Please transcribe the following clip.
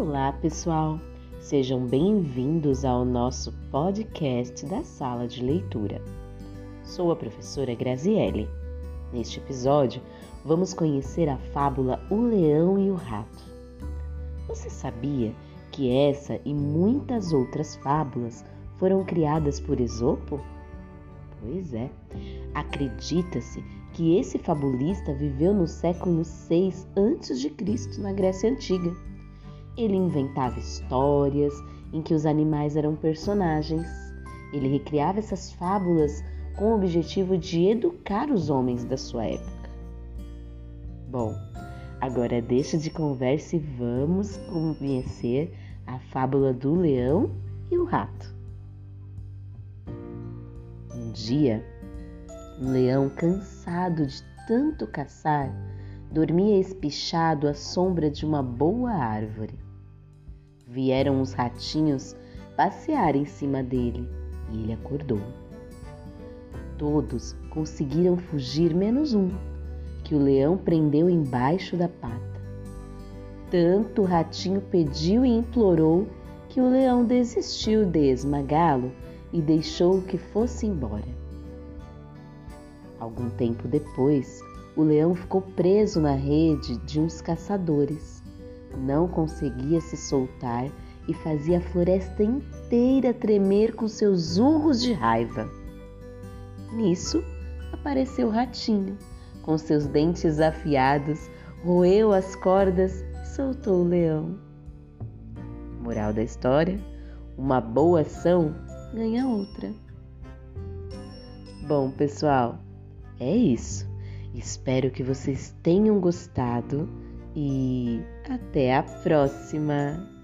Olá, pessoal! Sejam bem-vindos ao nosso podcast da Sala de Leitura. Sou a professora Graziele. Neste episódio, vamos conhecer a fábula O Leão e o Rato. Você sabia que essa e muitas outras fábulas foram criadas por Esopo? Pois é, acredita-se que esse fabulista viveu no século 6 a.C. na Grécia Antiga. Ele inventava histórias em que os animais eram personagens. Ele recriava essas fábulas com o objetivo de educar os homens da sua época. Bom, agora deixa de conversa e vamos conhecer a fábula do leão e o rato. Um dia, um leão cansado de tanto caçar dormia espichado à sombra de uma boa árvore. Vieram os ratinhos passear em cima dele e ele acordou. Todos conseguiram fugir menos um, que o leão prendeu embaixo da pata. Tanto o ratinho pediu e implorou que o leão desistiu de esmagá-lo e deixou que fosse embora. Algum tempo depois, o leão ficou preso na rede de uns caçadores. Não conseguia se soltar e fazia a floresta inteira tremer com seus urros de raiva. Nisso, apareceu o ratinho. Com seus dentes afiados, roeu as cordas e soltou o leão. Moral da história: uma boa ação ganha outra. Bom, pessoal, é isso. Espero que vocês tenham gostado e até a próxima!